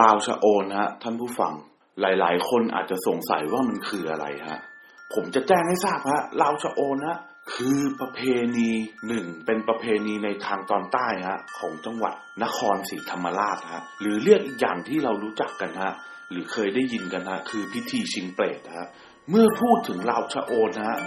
ลาวชะโอนฮะ ท่านผู้ฟังหลาย ๆ คนอาจจะสงสัยว่ามันคืออะไรฮะ ผมจะแจ้งให้ทราบฮะลาวชะโอนฮะคือประเพณีหนึ่งเป็นประเพณีในทางตอนใต้ฮะของจังหวัดนครศรีธรรมราชฮะหรือเรียกอีกอย่างที่เรารู้จักกันฮะหรือเคยได้ยินกันฮะคือพิธีชิงเปรตฮะเมื่อพูดถึงลาวชะโอนฮะ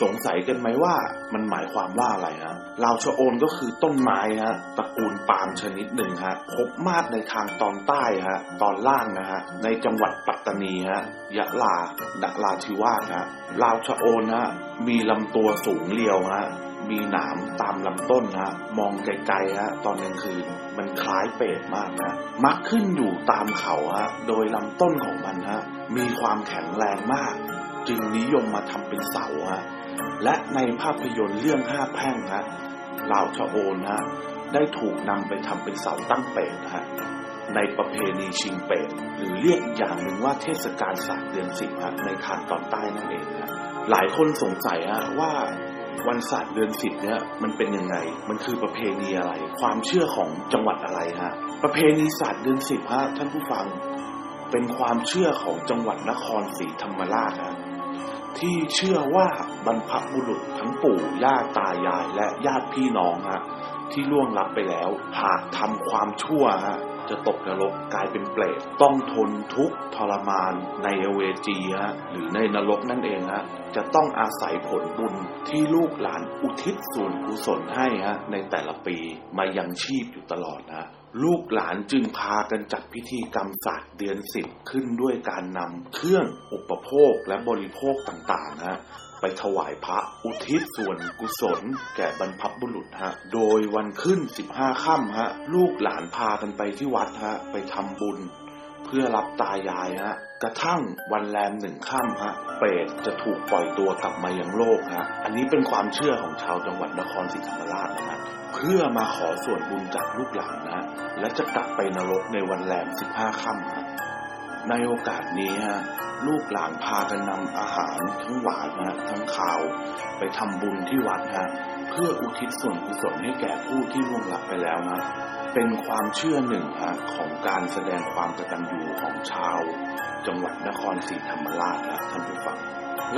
สงสัยกันไหมว่ามันหมายความว่าอะไรฮะลาวชะโอนก็คือต้นไม้ฮะตระกูลปาล์มชนิดหนึ่งฮะพบมากในทางตอนใต้ฮะตอนล่างนะฮะในจังหวัดปัตตานีฮะยะลานราธิวาสฮะลาวชะโอนฮะมีลำตัวสูงเรียวฮะมีหนามตามลำต้นฮะมองไกลๆฮะตอนกลางคืนมันคล้ายเปรตมากนะมักขึ้นอยู่ตามเขาฮะโดยลำต้นของมันฮะมีความแข็งแรงมาก จึงนิยมมาทำเป็นเสาฮะและในภาพยนตร์เรื่องห้าแพร่งฮะลาวชะโอนฮะได้ถูกนำไปทำเป็นเสาตั้งเปรตฮะในประเพณีชิงเปรตหรือเรียกอีกอย่างหนึ่งว่าเทศกาลศาสตร์เดือนสิบฮะในทางตอนใต้นั่นเองฮะหลายคนสงสัยฮะว่าวันศาสตร์เดือนสิบเนี่ยมันเป็นยังไง มันคือประเพณีอะไร ความเชื่อของจังหวัดอะไรฮะ ประเพณีศาสตร์เดือนสิบฮะท่านผู้ฟัง เป็นความเชื่อของจังหวัดนครศรีธรรมราชฮะ ที่เชื่อว่าบรรพบุรุษทั้งปู่ย่าตายายและญาติพี่น้องฮะที่ล่วงลับไปแล้ว หากทำความชั่วฮะจะตกนรกกลายเป็นเปรตต้องทนทุกข์ทรมานในเอเวจีฮะหรือในนรกนั่นเองฮะจะต้องอาศัยผลบุญที่ลูกหลานอุทิศส่วนกุศลให้ฮะในแต่ละปีมายังชีพอยู่ตลอดฮะ ลูกหลานจึงพากันจัดพิธีกรรมศาสตร์เดือนสิบขึ้นด้วยการนำเครื่องอุปโภคและบริโภคต่างๆฮะไปถวายพระอุทิศส่วนกุศล แก่บรรพบุรุษฮะ โดยวันขึ้น15ค่ำฮะ ลูกหลานพากันไปที่วัดฮะ ไปทำบุญ เพื่อรับตายายฮะ กระทั่งวันแรมหนึ่งค่ำฮะ เปรตจะถูกปล่อยตัวกลับมายังโลกฮะ อันนี้เป็นความเชื่อของชาวจังหวัดนครศรีธรรมราชนะ พื่อมาขอส่วนบุญจากลูกหลานนะ และจะกลับไปนรกในวันแรมสิบห้าค่ำฮะในโอกาสนี้ฮะลูกหลานพากันนำอาหารทั้งหวานนะทั้งข้าว ไปทำบุญที่วัดฮะเพื่ออุทิศส่วนกุศลให้แก่ผู้ที่ล่วงลับไปแล้วนะเป็นความเชื่อหนึ่งฮะของการแสดงความกตัญญูของชาว จังหวัดนครศรีธรรมราชนะท่านผู้ฟัง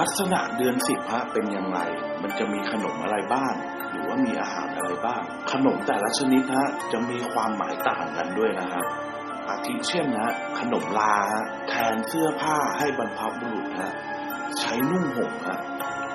ลักษณะเดือนสิบฮะเป็นอย่างไร มันจะมีขนมอะไรบ้าง หรือว่ามีอาหารอะไรบ้าง ขนมแต่ละชนิดฮะจะมีความหมายต่างกันด้วยนะฮะอาทิเช่นนะขนมลาฮะแทนเสื้อผ้าให้บรรพบุรุษฮะใช้นุ่งห่มฮะ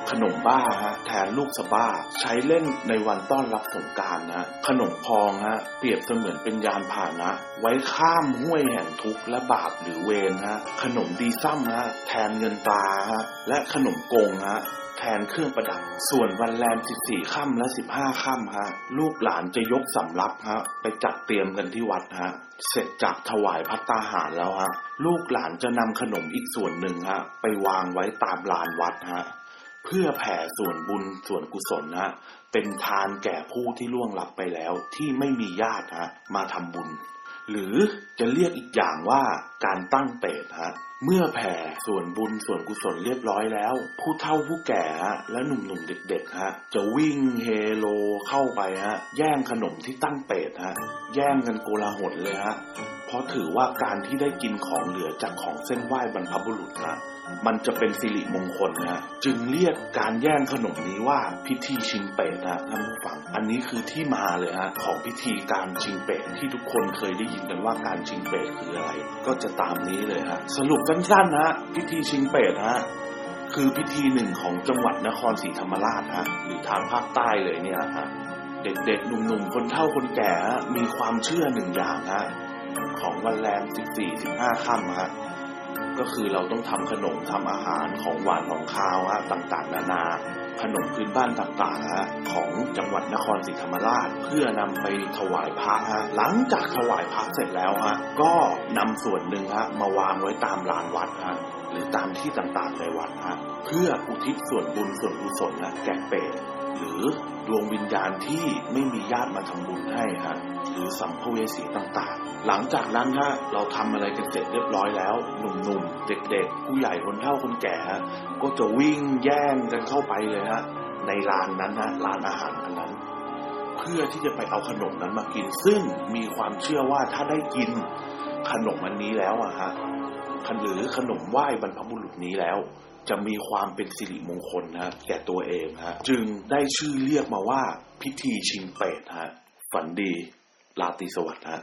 ขนมบ้าฮะแทนลูกสบ้า ใช้เล่นในวันต้อนรับสงการนะขนมพองฮะเปรียบเสมือนเป็นยานพาหนะ ไว้ข้ามห้วยแห่งทุกข์และบาปหรือเวรฮะขนมดีซ้ำฮะแทนเงินตาฮะและขนมโกงฮะแทนเครื่องประดับ ส่วนวันแรม 14 ค่ำและ 15 ค่ำฮะ ลูกหลานจะยกสำรับฮะ ไปจัดเตรียมกันที่วัดฮะ เสร็จจากถวายพัตตาหารแล้วฮะ ลูกหลานจะนำขนมอีกส่วนหนึ่งฮะ ไปวางไว้ตามลานวัดฮะ เพื่อแผ่ส่วนบุญส่วนกุศลฮะเป็นทานแก่ผู้ที่ล่วงลับไปแล้วที่ไม่มีญาติฮะมาทำบุญ หรือจะเรียกอีกอย่างว่าการตั้งเปรตฮะเมื่อแผ่ส่วนบุญส่วนกุศลเรียบร้อยแล้ว ผู้เฒ่าผู้แก่และหนุ่มๆเด็กๆฮะจะวิ่งเฮโลเข้าไปฮะแย่งขนมที่ตั้งเปรตฮะแย่งกันโกลาหลเลยฮะ เพราะถือว่าการที่ได้กินของเหลือจากของเส้นไหว้บรรพบุรุษฮะมันจะเป็นสิริมงคลฮะจึงเรียกการแย่งขนมนี้ว่าพิธีชิงเปรตฮะท่านผู้ฟัง อันนี้คือที่มาเลยฮะของพิธีการชิงเปรตที่ทุกคนเคยได้ยินกันว่าการชิงเปรตคืออะไร ก็จะตามนี้เลยฮะสรุปสั้นๆฮะพิธีชิงเปรตฮะคือพิธีหนึ่งของจังหวัดนครศรีธรรมราชฮะหรือทางภาคใต้เลยเนี่ยฮะเด็กๆหนุ่มๆคนเฒ่าคนแก่มีความเชื่อหนึ่งอย่างฮะ ของวันแรม 14 15 ค่ำฮะก็คือเราต้องทำขนมทำอาหารของหวานของคาวฮะต่างๆ นานา ขนมพื้นบ้านต่างๆฮะของจังหวัดนครศรีธรรมราช เพื่อนำไปถวายพระฮะหลังจากถวายพระเสร็จแล้วฮะก็นำส่วนหนึ่งฮะมาวางไว้ตามลานวัดฮะหรือตามที่ต่างๆในวัดฮะเพื่ออุทิศส่วนบุญส่วนกุศลนะแก่เปรตหรือดวงวิญญาณที่ไม่มีญาติมาทำบุญให้ฮะหรือสัมภเวสีต่างๆ หลังจากนั้นฮะเราทำอะไรกันเสร็จเรียบร้อยแล้ว หนุ่มๆ เด็กๆ ผู้ใหญ่คนเฒ่าคนแก่ฮะก็จะวิ่งแย่งกันเข้าไปเลยฮะในลานนั้นฮะลานอาหารอันนั้น เพื่อที่จะไปเอาขนมนั้นมากิน ซึ่งมีความเชื่อว่าถ้าได้กินขนมอันนี้แล้วอะฮะหรือขนมไหว้บรรพบุรุษนี้แล้ว จะมีความเป็นสิริมงคลฮะแก่ตัวเองฮะจึงได้ชื่อเรียกมาว่าพิธีชิงเปรตฮะฝันดีราตรีสวัสดิ์ฮะ